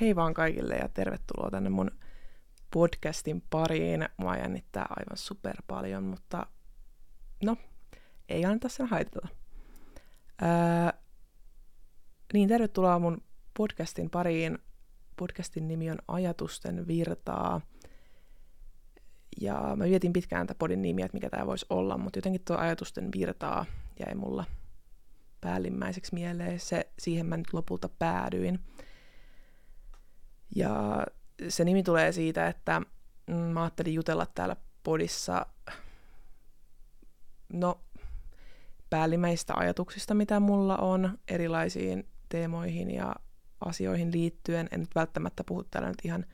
Hei vaan kaikille ja tervetuloa tänne mun podcastin pariin. Mua jännittää aivan super paljon, mutta no, ei anneta sen haitata. Öö, niin, tervetuloa mun podcastin pariin. Podcastin nimi on Ajatusten virtaa. Ja mä vietin pitkään tätä podin nimiä, että mikä tämä voisi olla, mutta jotenkin tuo Ajatusten virtaa jäi mulla päällimmäiseksi mieleen. Se, siihen mä nyt lopulta päädyin. Ja se nimi tulee siitä, että mm, mä ajattelin jutella täällä podissa no, päällimmäistä ajatuksista, mitä mulla on erilaisiin teemoihin ja asioihin liittyen. En nyt välttämättä puhu täällä nyt ihan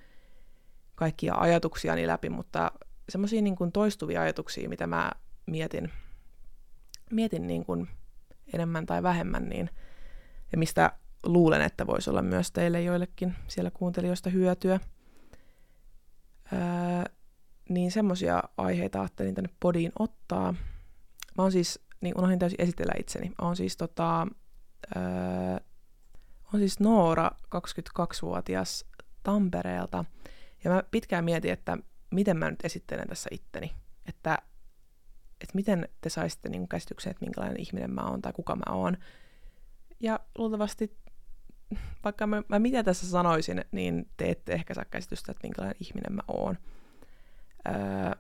kaikkia ajatuksiani läpi, mutta semmoisia niin toistuvia ajatuksia, mitä mä mietin, mietin niin kuin enemmän tai vähemmän, niin, ja mistä luulen, että voisi olla myös teille joillekin siellä kuuntelijoista hyötyä. Öö, niin semmoisia aiheita ajattelin tänne podiin ottaa. Mä oon siis, niin unohdin täysin esitellä itseni. Oon siis tota, öö, on siis Noora, 22-vuotias Tampereelta. Ja mä pitkään mietin, että miten mä nyt esittelen tässä itteni. Että, että miten te saisitte niin käsityksen, että minkälainen ihminen mä oon tai kuka mä oon. Ja luultavasti vaikka mä, mä mitä tässä sanoisin, niin te ette ehkä saa käsitystä, että minkälainen ihminen mä oon. Öö,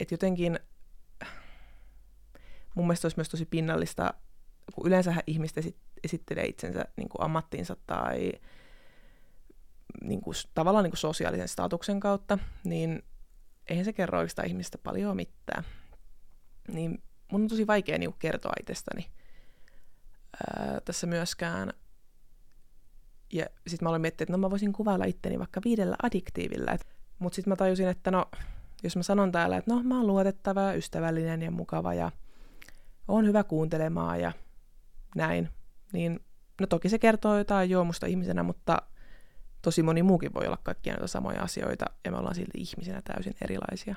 että jotenkin mun mielestä olisi myös tosi pinnallista, kun yleensähän ihmiset esit, esittelee itsensä niin kuin ammattiinsa tai niin kuin, tavallaan niin kuin sosiaalisen statuksen kautta, niin eihän se kerro oikeastaan ihmistä paljon mitään. Niin mun on tosi vaikea niin kuin kertoa itsestäni ää, tässä myöskään. Ja sitten mä olin miettinyt, että no mä voisin kuvailla itteni vaikka viidellä addiktiivillä. Mutta sitten mä tajusin, että no, jos mä sanon täällä, että no mä oon luotettava, ystävällinen ja mukava ja on hyvä kuuntelemaan ja näin, niin no toki se kertoo jotain joo musta ihmisenä, mutta tosi moni muukin voi olla kaikkia näitä samoja asioita, ja me ollaan silti ihmisenä täysin erilaisia.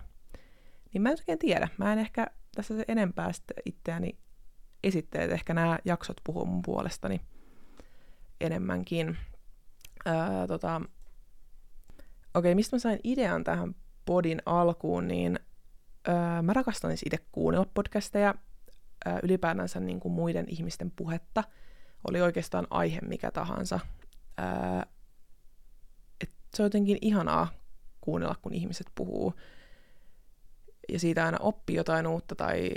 Niin mä en oikein tiedä. Mä en ehkä tässä se enempää sitten itseäni esitteet, ehkä nämä jaksot puhuu mun puolestani enemmänkin. Öö, tota, Okei, okay, mistä mä sain idean tähän podin alkuun, niin öö, mä rakastan siis itse kuunnella podcasteja, öö, ylipäätänsä niin kuin muiden ihmisten puhetta, oli oikeastaan aihe mikä tahansa. Öö, et se on jotenkin ihanaa kuunnella, kun ihmiset puhuu. Ja siitä aina oppii jotain uutta tai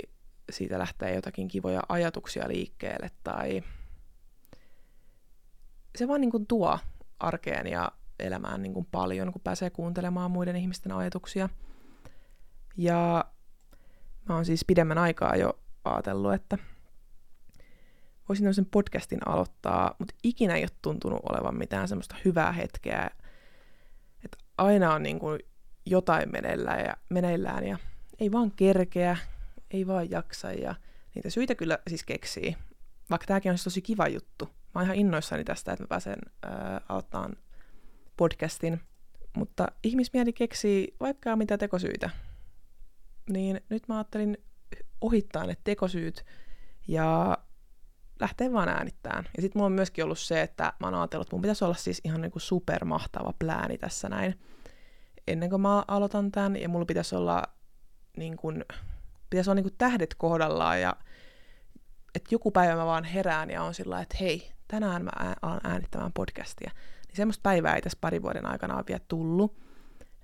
siitä lähtee jotakin kivoja ajatuksia liikkeelle tai se vaan niin kuin tuo arkeen ja elämään niin kuin paljon, kun pääsee kuuntelemaan muiden ihmisten ajatuksia. Ja mä oon siis pidemmän aikaa jo ajatellut, että voisin tämmöisen podcastin aloittaa, mutta ikinä ei ole tuntunut olevan mitään semmoista hyvää hetkeä. Että aina on niin kuin jotain meneillään ja, meneillään ja ei vaan kerkeä, ei vaan jaksa ja niitä syitä kyllä siis keksii. Vaikka tämäkin on siis tosi kiva juttu. Mä oon ihan innoissani tästä, että mä pääsen äh, aloittamaan podcastin. Mutta ihmismieli keksii vaikka mitä tekosyitä. Niin nyt mä ajattelin ohittaa ne tekosyyt ja lähteä vaan äänittämään. Ja sitten mulla on myöskin ollut se, että mä oon ajatellut, että mun pitäisi olla siis ihan niinku supermahtava plääni tässä näin. Ennen kuin mä aloitan tämän, ja mulla pitäisi olla niin kuin, pitäisi olla niin tähdet kohdallaan ja että joku päivä mä vaan herään ja on sillä että hei, tänään mä alan äänittämään podcastia. Niin semmoista päivää ei tässä parin vuoden aikana ole vielä tullut.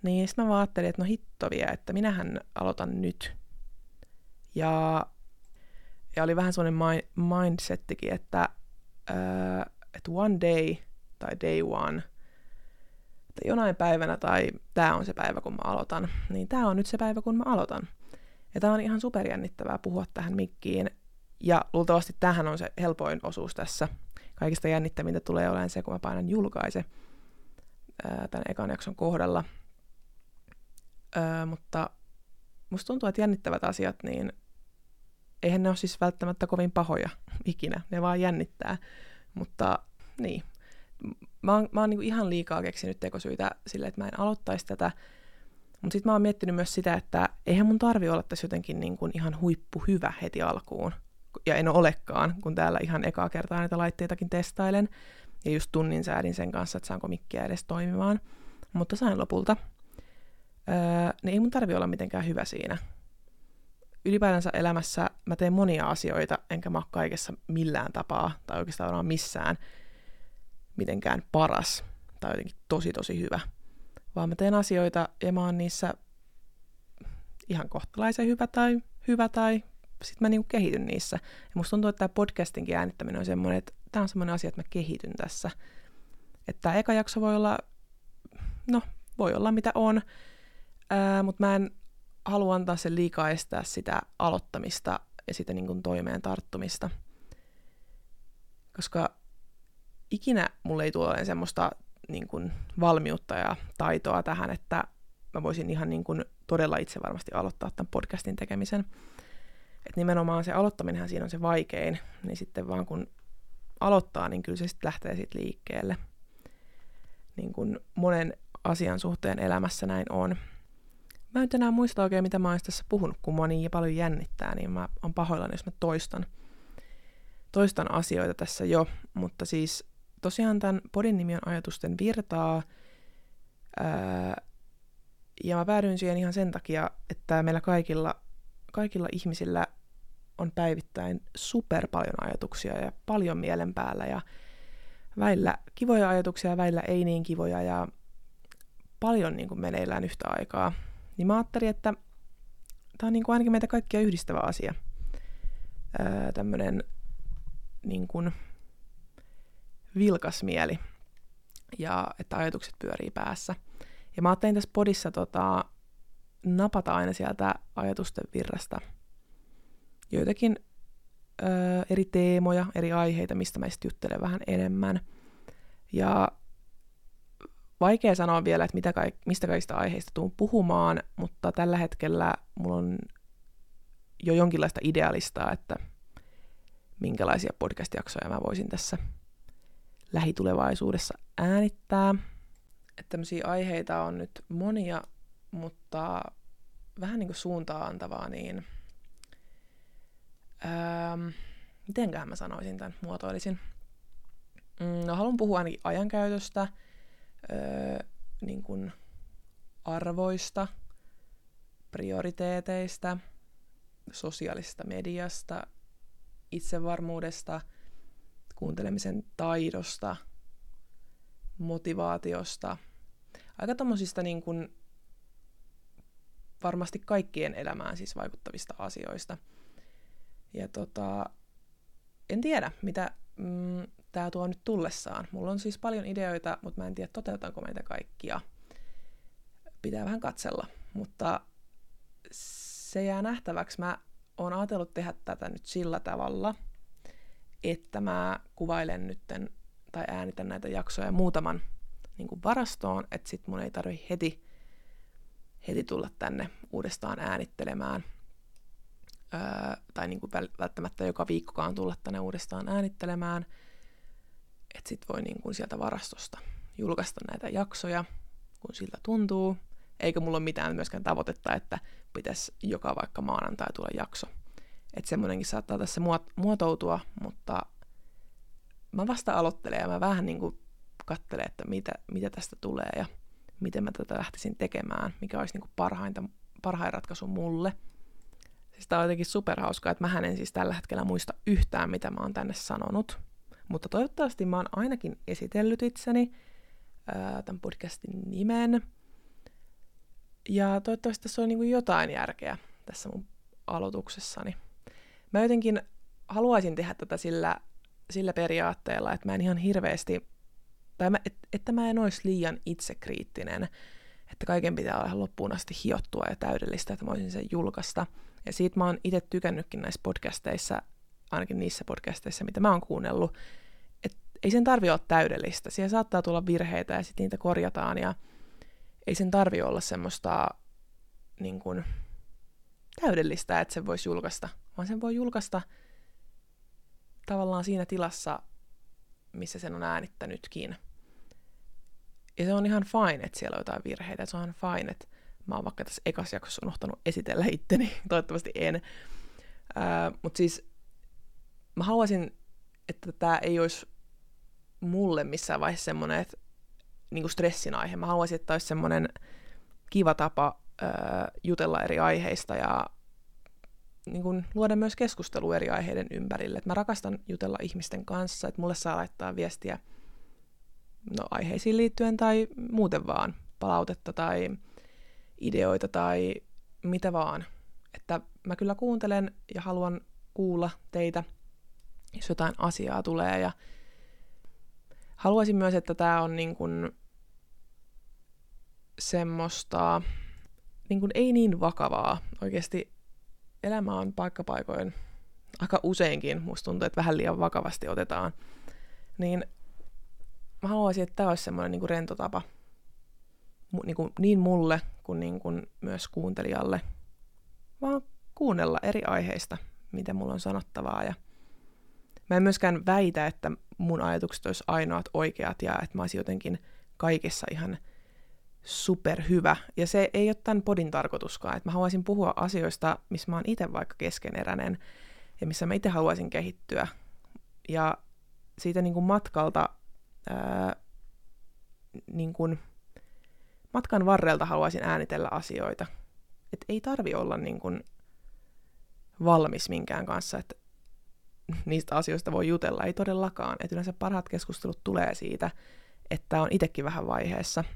Niin sitten mä ajattelin, että no hitto vielä, että minähän aloitan nyt. Ja, ja oli vähän semmoinen mindsettikin, että, uh, että one day tai day one, että jonain päivänä tai tämä on se päivä, kun mä aloitan, niin tämä on nyt se päivä, kun mä aloitan. Ja tämä on ihan superjännittävää puhua tähän mikkiin. Ja luultavasti tähän on se helpoin osuus tässä. Kaikista jännittävintä tulee olemaan se, kun mä painan julkaise tämän ekan jakson kohdalla. Mutta musta tuntuu, että jännittävät asiat, niin eihän ne ole siis välttämättä kovin pahoja ikinä. Ne vaan jännittää. Mutta niin, mä oon, mä oon niinku ihan liikaa keksinyt tekosyitä sille, että mä en aloittaisi tätä, mutta sitten mä oon miettinyt myös sitä, että eihän mun tarvi olla tässä jotenkin niin kuin ihan huippu hyvä heti alkuun. Ja en olekaan, kun täällä ihan ekaa kertaa näitä laitteitakin testailen. Ja just tunnin säädin sen kanssa, että saanko mikkiä edes toimimaan. Mutta sain lopulta. Öö, niin ei mun tarvi olla mitenkään hyvä siinä. Ylipäätänsä elämässä mä teen monia asioita, enkä mä ole kaikessa millään tapaa, tai oikeastaan missään, mitenkään paras, tai jotenkin tosi tosi hyvä. Vaan mä teen asioita, ja mä oon niissä ihan kohtalaisen hyvä tai hyvä tai sitten mä niinku kehityn niissä. Ja musta tuntuu, että tämä podcastinkin äänittäminen on semmoinen, että tämä on semmoinen asia, että mä kehityn tässä. Että tämä eka jakso voi olla, no, voi olla mitä on, mutta mä en halua antaa sen liikaa estää sitä aloittamista ja sitä niin toimeen tarttumista. Koska ikinä mulle ei tule semmoista niin kuin valmiutta ja taitoa tähän, että mä voisin ihan niin kuin todella itse varmasti aloittaa tämän podcastin tekemisen. että nimenomaan se aloittaminenhan siinä on se vaikein, niin sitten vaan kun aloittaa, niin kyllä se sitten lähtee siitä liikkeelle. Niin kuin monen asian suhteen elämässä näin on. Mä en enää muista oikein, mitä mä oon tässä puhunut, kun mua niin paljon jännittää, niin mä oon pahoillani, jos mä toistan, toistan asioita tässä jo. Mutta siis tosiaan tämän podin nimi on Ajatusten virtaa. Ää, ja mä päädyin siihen ihan sen takia, että meillä kaikilla, kaikilla ihmisillä on päivittäin super paljon ajatuksia ja paljon mielen päällä ja väillä kivoja ajatuksia ja väillä ei niin kivoja ja paljon niin kuin meneillään yhtä aikaa. Niin mä ajattelin, että tämä on niin kuin ainakin meitä kaikkia yhdistävä asia. Öö, tämmöinen niin kuin vilkas mieli ja että ajatukset pyörii päässä. Ja mä ajattelin tässä podissa tota, napata aina sieltä ajatusten virrasta joitakin ö, eri teemoja, eri aiheita, mistä mä sitten juttelen vähän enemmän. Ja vaikea sanoa vielä, että mitä kaik- mistä kaikista aiheista tuun puhumaan, mutta tällä hetkellä mulla on jo jonkinlaista idealistaa, että minkälaisia podcast-jaksoja mä voisin tässä lähitulevaisuudessa äänittää. Että tämmöisiä aiheita on nyt monia, mutta vähän niin kuin suuntaa antavaa, niin öö, mitenkään mä sanoisin tämän, muotoilisin. Mm, no, haluan puhua ainakin ajankäytöstä, öö, niin kuin arvoista, prioriteeteista, sosiaalisesta mediasta, itsevarmuudesta, kuuntelemisen taidosta, motivaatiosta, aika tommosista niin kuin varmasti kaikkien elämään siis vaikuttavista asioista. Ja tota, en tiedä, mitä mm, tämä tuo nyt tullessaan. Mulla on siis paljon ideoita, mutta mä en tiedä, toteutanko meitä kaikkia. Pitää vähän katsella, mutta se jää nähtäväksi. Mä oon ajatellut tehdä tätä nyt sillä tavalla, että mä kuvailen nytten tai äänitän näitä jaksoja muutaman niin kuin varastoon, että sit mun ei tarvi heti, heti tulla tänne uudestaan äänittelemään. Öö, tai niin kuin välttämättä joka viikkokaan tulla tänne uudestaan äänittelemään. Että sit voi niin kuin sieltä varastosta julkaista näitä jaksoja, kun siltä tuntuu. Eikä mulla ole mitään myöskään tavoitetta, että pitäisi joka vaikka maanantai tulla jakso. Että semmoinenkin saattaa tässä muotoutua, mutta mä vasta aloittelen ja mä vähän niin kuin katselen, että mitä, mitä tästä tulee ja miten mä tätä lähtisin tekemään, mikä olisi niin kuin parhainta, parhain ratkaisu mulle. Siis tää on jotenkin superhauskaa, että mä en siis tällä hetkellä muista yhtään, mitä mä oon tänne sanonut. Mutta toivottavasti mä oon ainakin esitellyt itseni, tämän podcastin nimen. Ja toivottavasti tässä on niin kuin jotain järkeä tässä mun aloituksessani. Mä jotenkin haluaisin tehdä tätä sillä sillä periaatteella, että mä en ihan hirveästi, tai mä, et, että mä en olisi liian itsekriittinen, että kaiken pitää olla loppuun asti hiottua ja täydellistä, että mä voisin sen julkaista. Ja siitä mä oon itse tykännytkin näissä podcasteissa, ainakin niissä podcasteissa, mitä mä oon kuunnellut, että ei sen tarvi olla täydellistä. Siellä saattaa tulla virheitä ja sitten niitä korjataan ja ei sen tarvi olla semmoista niin kuin, täydellistä, että se voisi julkaista, vaan sen voi julkaista – tavallaan siinä tilassa, missä sen on äänittänytkin. Ja se on ihan fine, että siellä on jotain virheitä. Se on ihan fine, että mä oon vaikka tässä ekas jaksossa unohtanut esitellä itteni. Toivottavasti en. Mutta siis mä haluaisin, että tämä ei olisi mulle missään vaiheessa semmoinen, että niin stressin aihe. Mä haluaisin, että olisi semmoinen kiva tapa jutella eri aiheista ja niin kuin, luoda myös keskustelua eri aiheiden ympärille. Et mä rakastan jutella ihmisten kanssa, että mulle saa laittaa viestiä no, aiheisiin liittyen tai muuten vaan palautetta tai ideoita tai mitä vaan. Että mä kyllä kuuntelen ja haluan kuulla teitä, jos jotain asiaa tulee ja haluaisin myös, että tämä on niin kuin semmoista niin kuin ei niin vakavaa. Oikeasti elämä on paikkapaikoin aika useinkin, musta tuntuu, että vähän liian vakavasti otetaan. Niin mä haluaisin, että tämä olisi semmoinen niin kuin rento tapa niin, kuin niin mulle kuin, niin kuin myös kuuntelijalle, vaan kuunnella eri aiheista, mitä mulla on sanottavaa. Ja mä en myöskään väitä, että mun ajatukset olisi ainoat oikeat ja että mä olisin jotenkin kaikessa ihan superhyvä. Ja se ei ole tämän podin tarkoituskaan, että mä haluaisin puhua asioista, missä mä oon itse vaikka keskeneräinen ja missä mä itse haluaisin kehittyä. Ja siitä niin kuin matkalta, ää, niin kuin matkan varrelta haluaisin äänitellä asioita. Että ei tarvi olla niin kuin valmis minkään kanssa, että niistä asioista voi jutella. Ei todellakaan. Että yleensä parhaat keskustelut tulee siitä, että on itsekin vähän vaiheessa –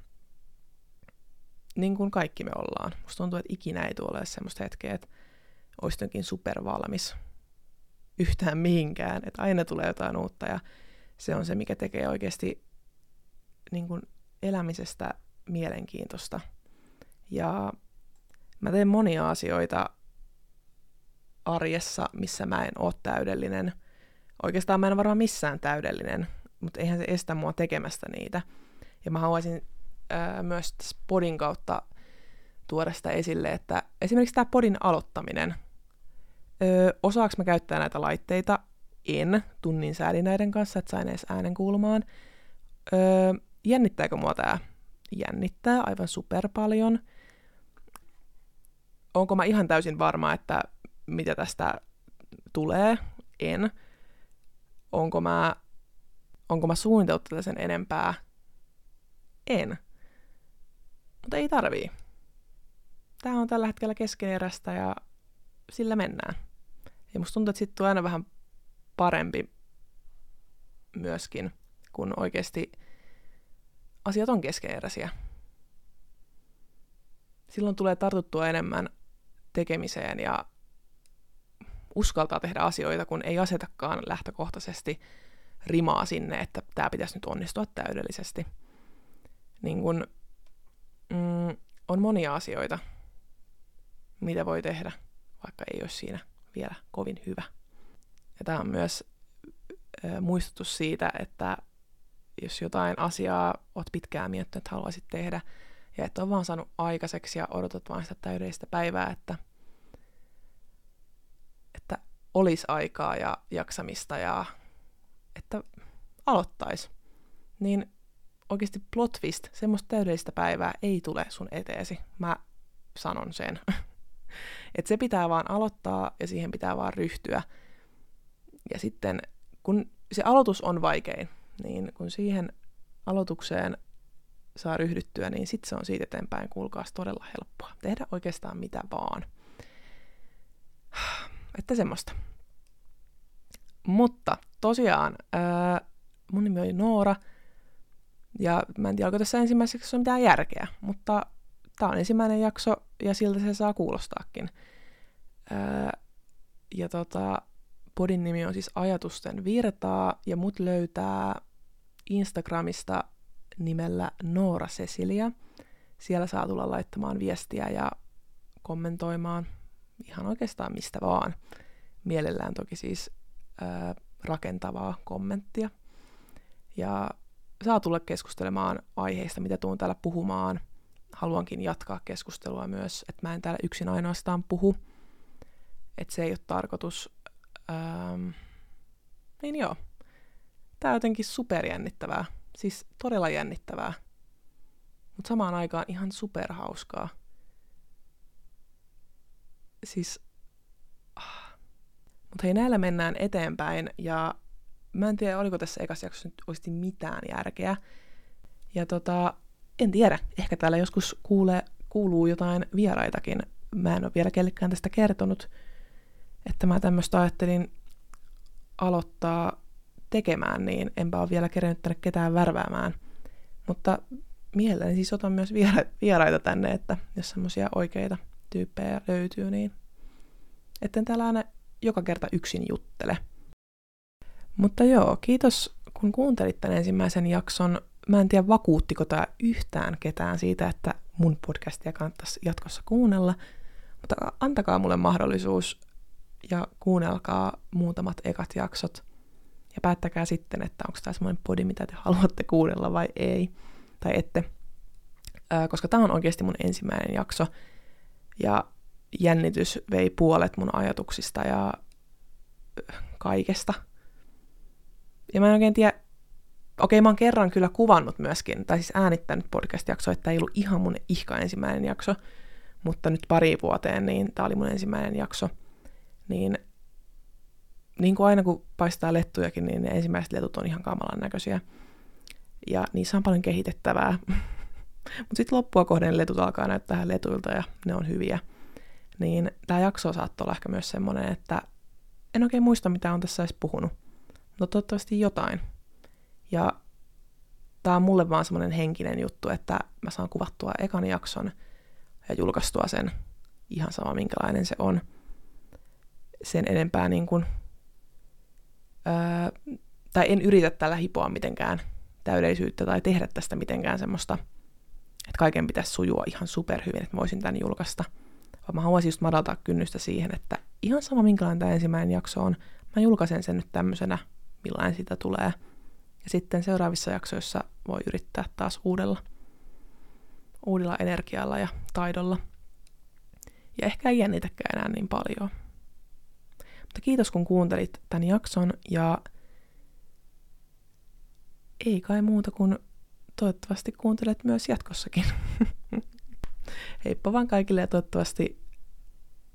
niin kuin kaikki me ollaan. Musta tuntuu, että ikinä ei tule semmoista hetkeä, että olisi jotenkin supervalmis yhtään mihinkään, että aina tulee jotain uutta ja se on se, mikä tekee oikeasti niin kuin elämisestä mielenkiintoista. Ja mä teen monia asioita arjessa, missä mä en ole täydellinen. Oikeastaan mä en varmaan missään täydellinen, mutta eihän se estä mua tekemästä niitä. Ja mä haluaisin ää, myös podin kautta tuoda sitä esille, että esimerkiksi tämä podin aloittaminen, öö, osaako mä käyttää näitä laitteita? En, tunnin sääli näiden kanssa, että sain edes äänen kuulumaan. Öö, jännittääkö mua tämä? Jännittää aivan super paljon. Onko mä ihan täysin varma, että mitä tästä tulee? En. Onko mä, onko mä suunnitellut tätä sen enempää? En mutta ei tarvii. Tämä on tällä hetkellä keskeneräistä ja sillä mennään. Ja musta tuntuu, että sitten tulee aina vähän parempi myöskin, kun oikeasti asiat on keskeneräisiä. Silloin tulee tartuttua enemmän tekemiseen ja uskaltaa tehdä asioita, kun ei asetakaan lähtökohtaisesti rimaa sinne, että tämä pitäisi nyt onnistua täydellisesti. Niin kun on monia asioita, mitä voi tehdä, vaikka ei ole siinä vielä kovin hyvä. Ja tämä on myös muistutus siitä, että jos jotain asiaa oot pitkään miettinyt, että haluaisit tehdä, ja et ole vaan saanut aikaiseksi ja odotat vaan sitä täydellistä päivää, että, että olisi aikaa ja jaksamista ja että aloittaisi, niin oikeasti plot twist, semmoista täydellistä päivää ei tule sun eteesi. Mä sanon sen. että se pitää vaan aloittaa ja siihen pitää vaan ryhtyä. Ja sitten kun se aloitus on vaikein, niin kun siihen aloitukseen saa ryhdyttyä, niin sitten se on siitä eteenpäin, kuulkaas, todella helppoa. Tehdä oikeastaan mitä vaan. Että semmoista. Mutta tosiaan, ää, mun nimi oli Noora, ja mä en tiedä, onko tässä ensimmäiseksi on mitään järkeä, mutta tämä on ensimmäinen jakso ja siltä se saa kuulostaakin. Öö, ja tota, podin nimi on siis Ajatusten virtaa ja mut löytää Instagramista nimellä Noora Cecilia. Siellä saa tulla laittamaan viestiä ja kommentoimaan ihan oikeastaan mistä vaan. Mielellään toki siis öö, rakentavaa kommenttia. Ja saa tulla keskustelemaan aiheista, mitä tuun täällä puhumaan. Haluankin jatkaa keskustelua myös, että mä en täällä yksin ainoastaan puhu. Että se ei ole tarkoitus. Ähm, niin joo. Tää on jotenkin superjännittävää. Siis todella jännittävää. Mutta samaan aikaan ihan superhauskaa. Siis... Ah. Mutta hei, näillä mennään eteenpäin ja mä en tiedä, oliko tässä ekassa jaksossa nyt oikeasti mitään järkeä. Ja tota, en tiedä, ehkä täällä joskus kuulee, kuuluu jotain vieraitakin. Mä en ole vielä kellekään tästä kertonut, että mä tämmöistä ajattelin aloittaa tekemään, niin enpä ole vielä kerennyt tänne ketään värväämään. Mutta mielelläni siis otan myös viera- vieraita tänne, että jos semmoisia oikeita tyyppejä löytyy, niin etten täällä aina joka kerta yksin juttele. Mutta joo, kiitos kun kuuntelit tämän ensimmäisen jakson. Mä en tiedä vakuuttiko tämä yhtään ketään siitä, että mun podcastia kannattaisi jatkossa kuunnella, mutta antakaa mulle mahdollisuus ja kuunnelkaa muutamat ekat jaksot ja päättäkää sitten, että onko tämä semmoinen podi, mitä te haluatte kuunnella vai ei, tai ette. Ää, koska tämä on oikeasti mun ensimmäinen jakso, ja jännitys vei puolet mun ajatuksista ja kaikesta. Ja mä en oikein tiedä, okei mä oon kerran kyllä kuvannut myöskin, tai siis äänittänyt podcast-jaksoa, että ei ollut ihan mun ihka ensimmäinen jakso, mutta nyt pari vuoteen, niin tää oli mun ensimmäinen jakso. Niin, niin kuin aina kun paistaa lettujakin, niin ne ensimmäiset letut on ihan kamalan näköisiä. Ja niissä on paljon kehitettävää. mutta sitten loppua kohden letut alkaa näyttää letuilta ja ne on hyviä. Niin tämä jakso saattoi olla ehkä myös semmoinen, että en oikein muista, mitä on tässä edes puhunut. Mutta toivottavasti jotain. Ja tämä on mulle vaan semmoinen henkinen juttu, että mä saan kuvattua ekan jakson ja julkaistua sen ihan sama minkälainen se on. Sen enempää niin kuin, öö, tai en yritä tällä hipoa mitenkään täydellisyyttä tai tehdä tästä mitenkään semmoista, että kaiken pitäisi sujua ihan superhyvin, että mä voisin tämän julkaista. Vaan mä haluaisin just madaltaa kynnystä siihen, että ihan sama minkälainen tämä ensimmäinen jakso on, mä julkaisen sen nyt tämmöisenä, millainen sitä tulee – ja sitten seuraavissa jaksoissa voi yrittää taas uudella, uudella energialla ja taidolla. Ja ehkä ei jännitäkään enää niin paljon. Mutta kiitos kun kuuntelit tämän jakson ja ei kai muuta kuin toivottavasti kuuntelet myös jatkossakin. Heippa vaan kaikille ja toivottavasti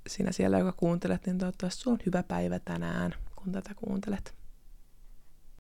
sinä siellä, joka kuuntelet, niin toivottavasti sulla on hyvä päivä tänään, kun tätä kuuntelet.